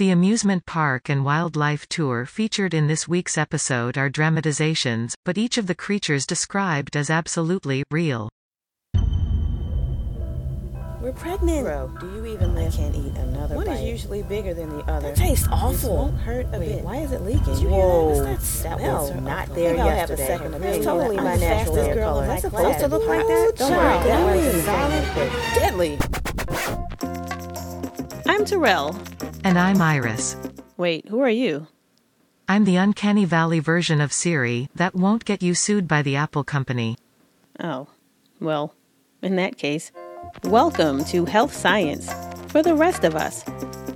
The amusement park and wildlife tour featured in this week's episode are dramatizations, but each of the creatures described as absolutely real. We're pregnant. Bro, do you even live? I can't eat another One bite. is usually bigger than the other. That tastes This awful. won't hurt a Wait, bit. why is it leaking? Did you hear that? What's that that smell? was Uh-oh. not Maybe there I'll have a yesterday. second It's opinion. totally I'm my the natural fastest hair girl color. in my It's class. supposed to look like that? Don't worry, that was was solid solid. Deadly. I'm Terrell. And I'm Iris. Wait, who are you? I'm the Uncanny Valley version of Siri that won't get you sued by the Apple Company. Oh, well, in that case, welcome to Health Science for the rest of us,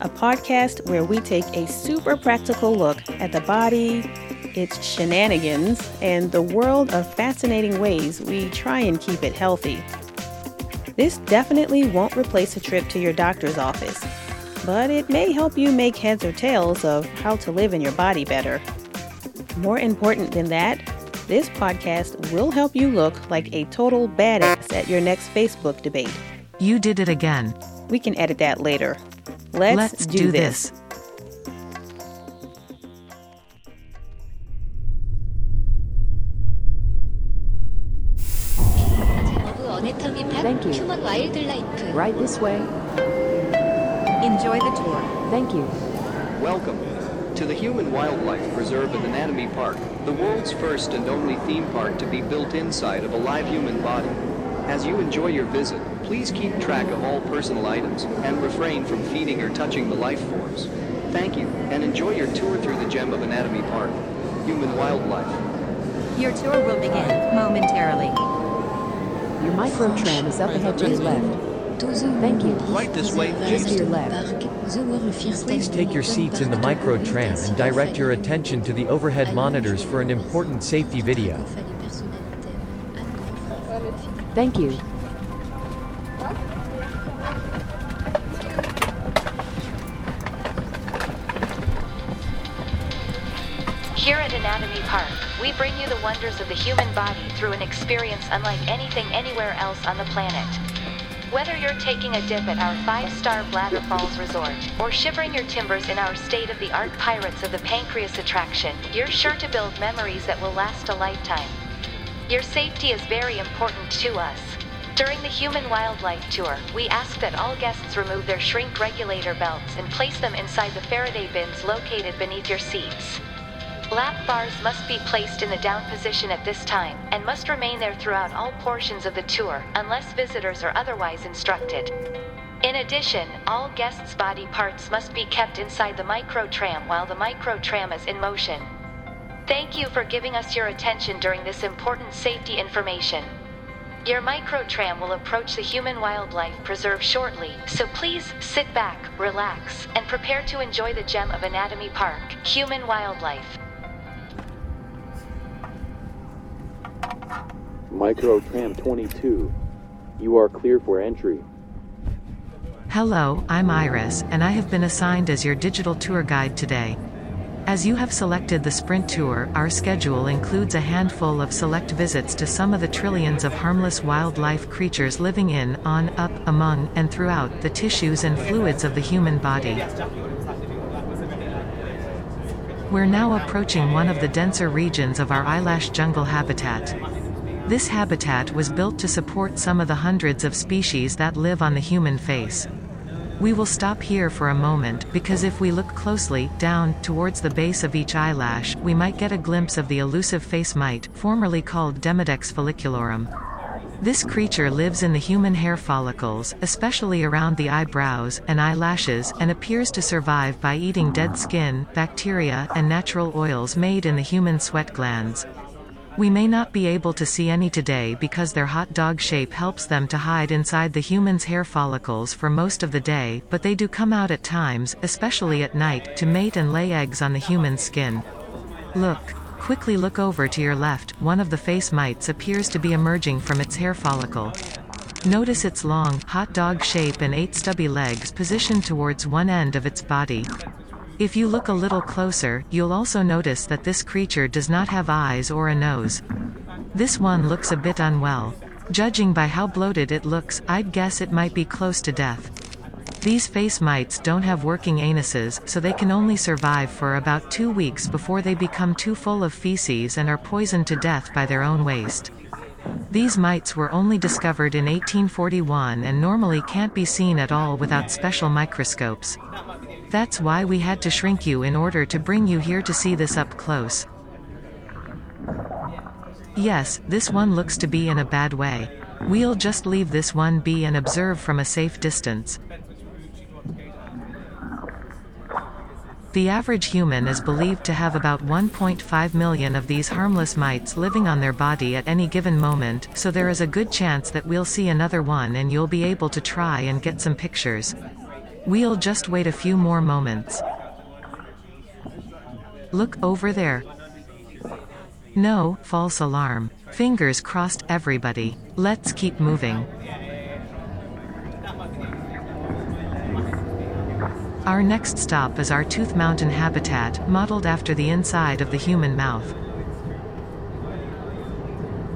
a podcast where we take a super practical look at the body, its shenanigans, and the world of fascinating ways we try and keep it healthy. This definitely won't replace a trip to your doctor's office, but it may help you make heads or tails of how to live in your body better. More important than that, this podcast will help you look like a total badass at your next Facebook debate. You did it again. We can edit that later. Let's, Let's do, do this. this. Thank you. Right this way. Enjoy the tour. Thank you. Welcome to the Human Wildlife Preserve and Anatomy Park, the world's first and only theme park to be built inside of a live human body. As you enjoy your visit, please keep track of all personal items and refrain from feeding or touching the life forms. Thank you, and enjoy your tour through the gem of Anatomy Park, Human Wildlife. Your tour will begin momentarily. Your micro tram is up ahead to your left. Thank you. Right this way, Just to your left. Please take your seats in the micro tram and direct your attention to the overhead monitors for an important safety video. Thank you. Here at Anatomy Park, we bring you the wonders of the human body through an experience unlike anything anywhere else on the planet. Whether you're taking a dip at our five-star Bladder Falls Resort or shivering your timbers in our state-of-the-art Pirates of the Pancreas attraction, you're sure to build memories that will last a lifetime. Your safety is very important to us. During the Human Wildlife Tour, we ask that all guests remove their shrink regulator belts and place them inside the Faraday bins located beneath your seats. Lap bars must be placed in the down position at this time and must remain there throughout all portions of the tour unless visitors are otherwise instructed. In addition, all guests' body parts must be kept inside the micro tram while the micro tram is in motion. Thank you for giving us your attention during this important safety information. Your micro tram will approach the human wildlife preserve shortly, so please sit back, relax, and prepare to enjoy the gem of Anatomy Park, human wildlife. Micro Tram 22. You are clear for entry. Hello, I'm Iris, and I have been assigned as your digital tour guide today. As you have selected the Sprint Tour, our schedule includes a handful of select visits to some of the trillions of harmless wildlife creatures living in, on, up, among, and throughout the tissues and fluids of the human body. We're now approaching one of the denser regions of our eyelash jungle habitat. This habitat was built to support some of the hundreds of species that live on the human face. We will stop here for a moment, because if we look closely, down, towards the base of each eyelash, we might get a glimpse of the elusive face mite, formerly called Demodex folliculorum. This creature lives in the human hair follicles, especially around the eyebrows and eyelashes, and appears to survive by eating dead skin, bacteria, and natural oils made in the human sweat glands. We may not be able to see any today because their hot dog shape helps them to hide inside the human's hair follicles for most of the day, but they do come out at times, especially at night, to mate and lay eggs on the human skin. Look. Quickly look over to your left, one of the face mites appears to be emerging from its hair follicle. Notice its long, hot dog shape and eight stubby legs positioned towards one end of its body. If you look a little closer, you'll also notice that this creature does not have eyes or a nose. This one looks a bit unwell. Judging by how bloated it looks, I'd guess it might be close to death. These face mites don't have working anuses, so they can only survive for about two weeks before they become too full of feces and are poisoned to death by their own waste. These mites were only discovered in 1841 and normally can't be seen at all without special microscopes. That's why we had to shrink you in order to bring you here to see this up close. Yes, this one looks to be in a bad way. We'll just leave this one be and observe from a safe distance. The average human is believed to have about 1.5 million of these harmless mites living on their body at any given moment, so there is a good chance that we'll see another one and you'll be able to try and get some pictures. We'll just wait a few more moments. Look over there. No, false alarm. Fingers crossed everybody. Let's keep moving. Our next stop is our Tooth Mountain habitat, modeled after the inside of the human mouth.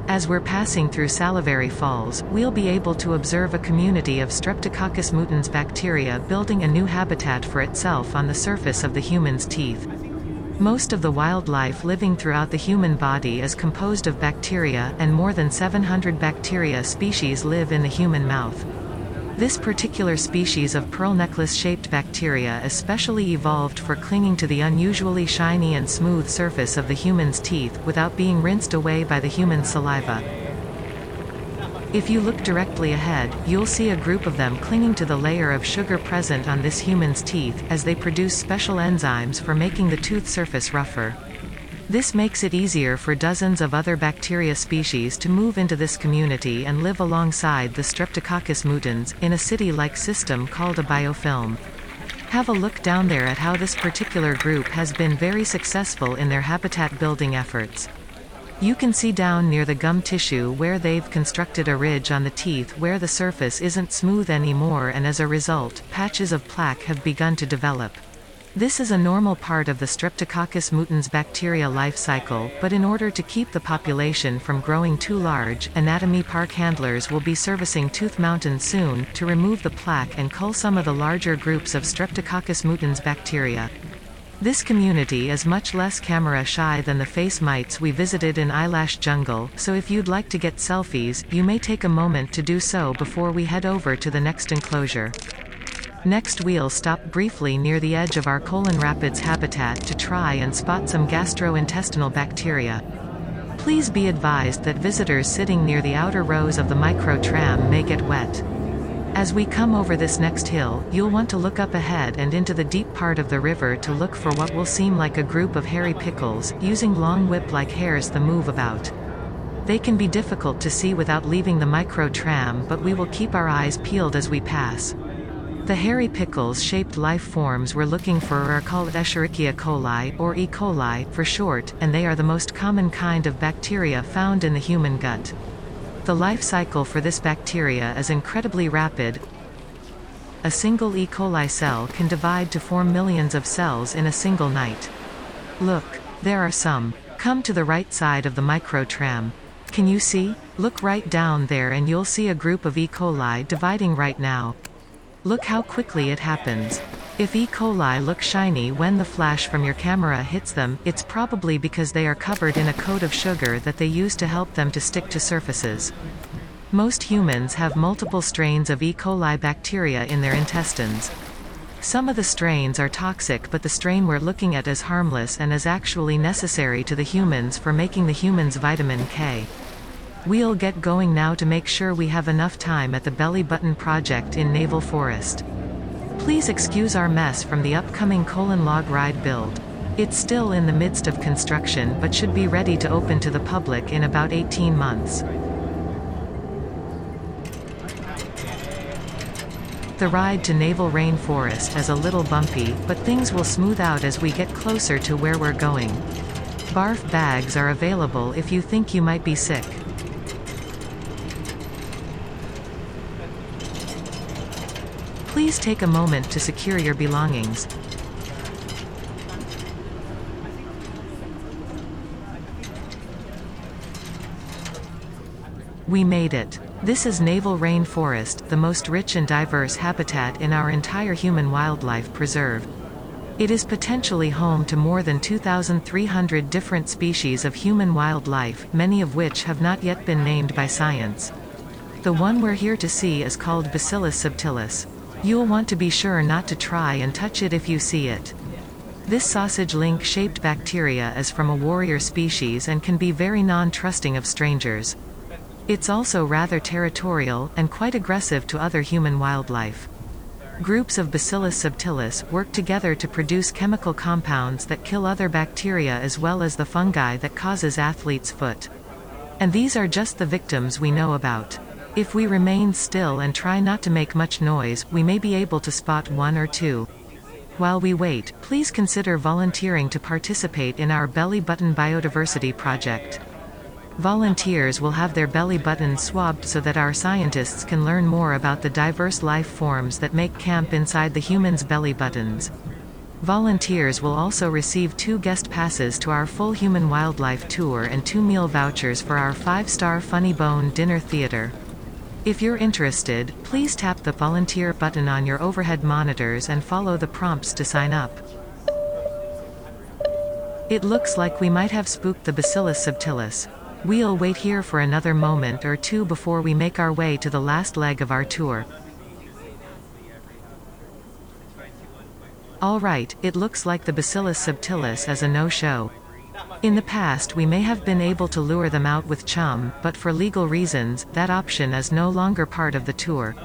As we're passing through Salivary Falls, we'll be able to observe a community of Streptococcus mutans bacteria building a new habitat for itself on the surface of the human's teeth. Most of the wildlife living throughout the human body is composed of bacteria, and more than 700 bacteria species live in the human mouth. This particular species of pearl necklace-shaped bacteria especially evolved for clinging to the unusually shiny and smooth surface of the human's teeth, without being rinsed away by the human saliva. If you look directly ahead, you'll see a group of them clinging to the layer of sugar present on this human's teeth, as they produce special enzymes for making the tooth surface rougher. This makes it easier for dozens of other bacteria species to move into this community and live alongside the Streptococcus mutans, in a city-like system called a biofilm. Have a look down there at how this particular group has been very successful in their habitat building efforts. You can see down near the gum tissue where they've constructed a ridge on the teeth where the surface isn't smooth anymore and as a result, patches of plaque have begun to develop. This is a normal part of the Streptococcus mutans bacteria life cycle, but in order to keep the population from growing too large, anatomy park handlers will be servicing Tooth Mountain soon, to remove the plaque and cull some of the larger groups of Streptococcus mutans bacteria. This community is much less camera shy than the face mites we visited in Eyelash Jungle, so if you'd like to get selfies, you may take a moment to do so before we head over to the next enclosure. Next we'll stop briefly near the edge of our Colon Rapids habitat to try and spot some gastrointestinal bacteria. Please be advised that visitors sitting near the outer rows of the micro tram may get wet. As we come over this next hill, you'll want to look up ahead and into the deep part of the river to look for what will seem like a group of hairy pickles, using long whip-like hairs the move about. They can be difficult to see without leaving the micro tram but we will keep our eyes peeled as we pass. The hairy pickles-shaped life forms we're looking for are called Escherichia coli, or E. coli, for short, and they are the most common kind of bacteria found in the human gut. The life cycle for this bacteria is incredibly rapid. A single E. coli cell can divide to form millions of cells in a single night. Look, there are some. Come to the right side of the micro tram. Can you see? Look right down there and you'll see a group of E. coli dividing right now. Look how quickly it happens. If E. coli look shiny when the flash from your camera hits them, it's probably because they are covered in a coat of sugar that they use to help them to stick to surfaces. Most humans have multiple strains of E. coli bacteria in their intestines. Some of the strains are toxic but the strain we're looking at is harmless and is actually necessary to the humans for making the humans vitamin K. We'll get going now to make sure we have enough time at the Belly Button Project in Navel Forest. Please excuse our mess from the upcoming colon log ride build. It's still in the midst of construction but should be ready to open to the public in about 18 months. The ride to Navel Rainforest is a little bumpy, but things will smooth out as we get closer to where we're going. Barf bags are available if you think you might be sick. Please take a moment to secure your belongings. We made it. This is Navel Rainforest, the most rich and diverse habitat in our entire human wildlife preserve. It is potentially home to more than 2,300 different species of human wildlife, many of which have not yet been named by science. The one we're here to see is called Bacillus subtilis. You'll want to be sure not to try and touch it if you see it. This sausage link shaped bacteria is from a warrior species and can be very non-trusting of strangers. It's also rather territorial, and quite aggressive to other human wildlife. Groups of Bacillus subtilis work together to produce chemical compounds that kill other bacteria as well as the fungi that causes athlete's foot. And these are just the victims we know about. If we remain still and try not to make much noise, we may be able to spot one or two. While we wait, please consider volunteering to participate in our Belly Button Biodiversity Project. Volunteers will have their belly buttons swabbed so that our scientists can learn more about the diverse life forms that make camp inside the human's belly buttons. Volunteers will also receive two guest passes to our full human wildlife tour and two meal vouchers for our five-star Funny Bone dinner theater. If you're interested, please tap the volunteer button on your overhead monitors and follow the prompts to sign up. It looks like we might have spooked the Bacillus subtilis. We'll wait here for another moment or two before we make our way to the last leg of our tour. Alright, it looks like the Bacillus subtilis is a no-show. In the past we may have been able to lure them out with chum, but for legal reasons, that option is no longer part of the tour.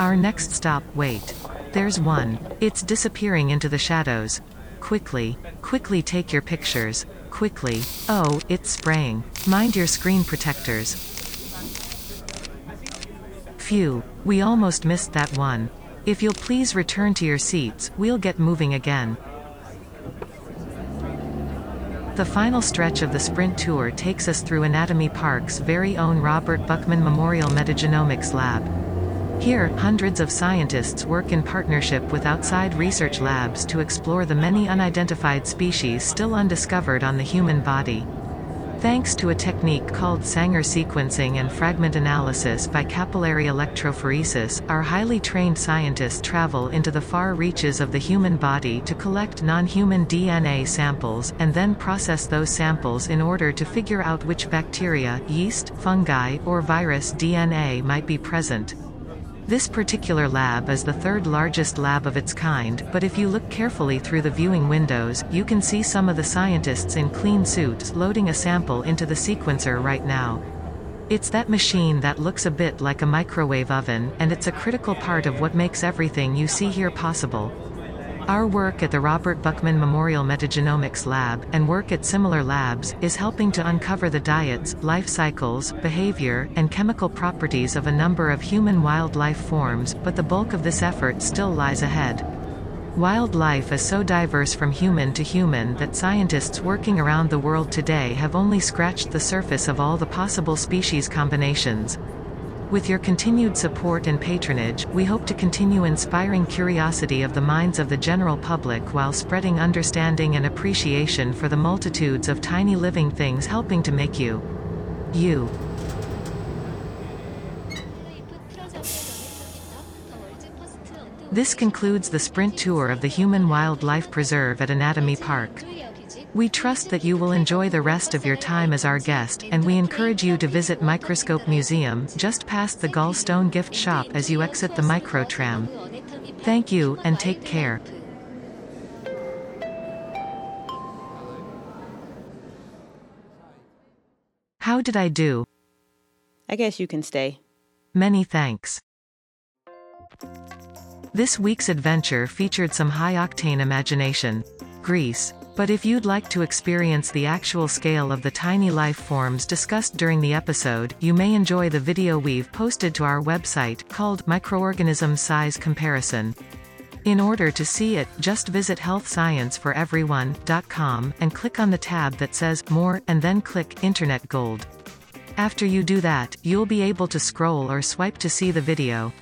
Our next stop, wait. There's one. It's disappearing into the shadows. Quickly, quickly take your pictures. Quickly. Oh, it's spraying. Mind your screen protectors. Phew, we almost missed that one. If you'll please return to your seats, we'll get moving again. The final stretch of the sprint tour takes us through Anatomy Park's very own Robert Buckman Memorial Metagenomics Lab. Here, hundreds of scientists work in partnership with outside research labs to explore the many unidentified species still undiscovered on the human body. Thanks to a technique called Sanger sequencing and fragment analysis by capillary electrophoresis, our highly trained scientists travel into the far reaches of the human body to collect non-human DNA samples, and then process those samples in order to figure out which bacteria, yeast, fungi, or virus DNA might be present. This particular lab is the third largest lab of its kind, but if you look carefully through the viewing windows, you can see some of the scientists in clean suits loading a sample into the sequencer right now. It's that machine that looks a bit like a microwave oven, and it's a critical part of what makes everything you see here possible. Our work at the Robert Buckman Memorial Metagenomics Lab, and work at similar labs, is helping to uncover the diets, life cycles, behavior, and chemical properties of a number of human wildlife forms, but the bulk of this effort still lies ahead. Wildlife is so diverse from human to human that scientists working around the world today have only scratched the surface of all the possible species combinations. With your continued support and patronage, we hope to continue inspiring curiosity of the minds of the general public while spreading understanding and appreciation for the multitudes of tiny living things helping to make you. You. This concludes the sprint tour of the Human Wildlife Preserve at Anatomy Park. We trust that you will enjoy the rest of your time as our guest, and we encourage you to visit Microscope Museum, just past the Gallstone gift shop as you exit the micro tram. Thank you, and take care. How did I do? I guess you can stay. Many thanks. This week's adventure featured some high-octane imagination. Greece. But if you'd like to experience the actual scale of the tiny life forms discussed during the episode, you may enjoy the video we've posted to our website, called Microorganism Size Comparison. In order to see it, just visit healthscienceforeveryone.com, and click on the tab that says, More, and then click Internet Gold. After you do that, you'll be able to scroll or swipe to see the video.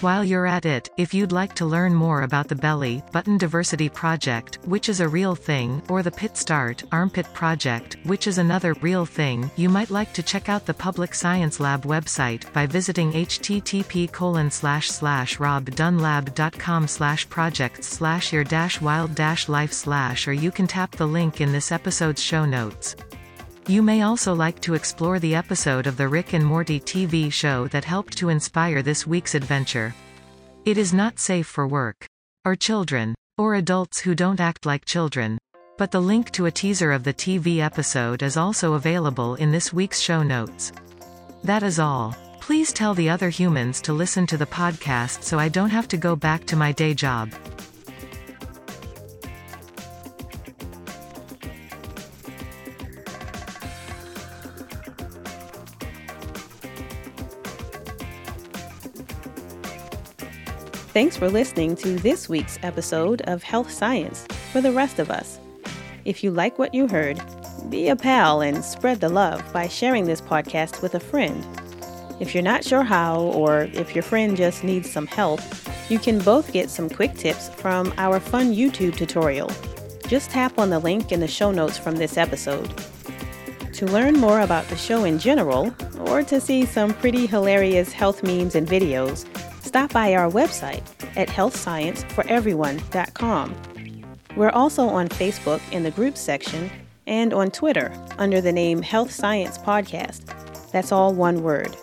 While you're at it, if you'd like to learn more about the Belly Button Diversity Project, which is a real thing, or the Pit Start Armpit Project, which is another real thing, you might like to check out the Public Science Lab website by visiting http colon slash slash robdunnlab.com slash projects slash your dash wild dash life slash or you can tap the link in this episode's show notes. You may also like to explore the episode of the Rick and Morty TV show that helped to inspire this week's adventure. It is not safe for work. Or children. Or adults who don't act like children. But the link to a teaser of the TV episode is also available in this week's show notes. That is all. Please tell the other humans to listen to the podcast so I don't have to go back to my day job. Thanks for listening to this week's episode of Health Science for the rest of us. If you like what you heard, be a pal and spread the love by sharing this podcast with a friend. If you're not sure how, or if your friend just needs some help, you can both get some quick tips from our fun YouTube tutorial. Just tap on the link in the show notes from this episode. To learn more about the show in general, or to see some pretty hilarious health memes and videos, stop by our website at healthscienceforeveryone.com. We're also on Facebook in the group section and on Twitter under the name Health Science Podcast. That's all one word.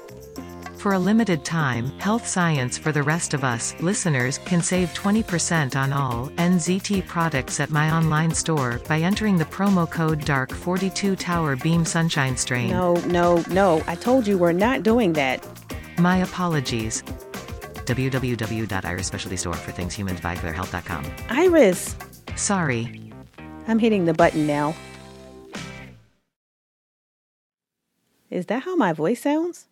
For a limited time, Health Science for the rest of us listeners can save 20% on all NZT products at my online store by entering the promo code DARK42 Tower Beam Sunshine Strain. No, no, no. I told you we're not doing that. My apologies. www.iris specialty store for things humans buy for their health.com. Iris, Sorry. I'm hitting the button now. Is that how my voice sounds?